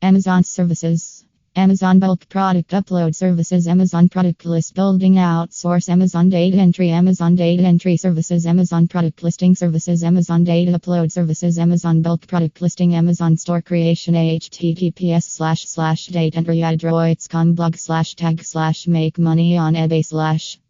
Amazon services. Amazon bulk product upload services, Amazon product list building outsource, Amazon data entry, Amazon data entry services, Amazon product listing services, Amazon data upload services, Amazon bulk product listing, Amazon store creation, HTTPS slash slash date entry. Adroits.com blog slash tag slash make money on eBay slash.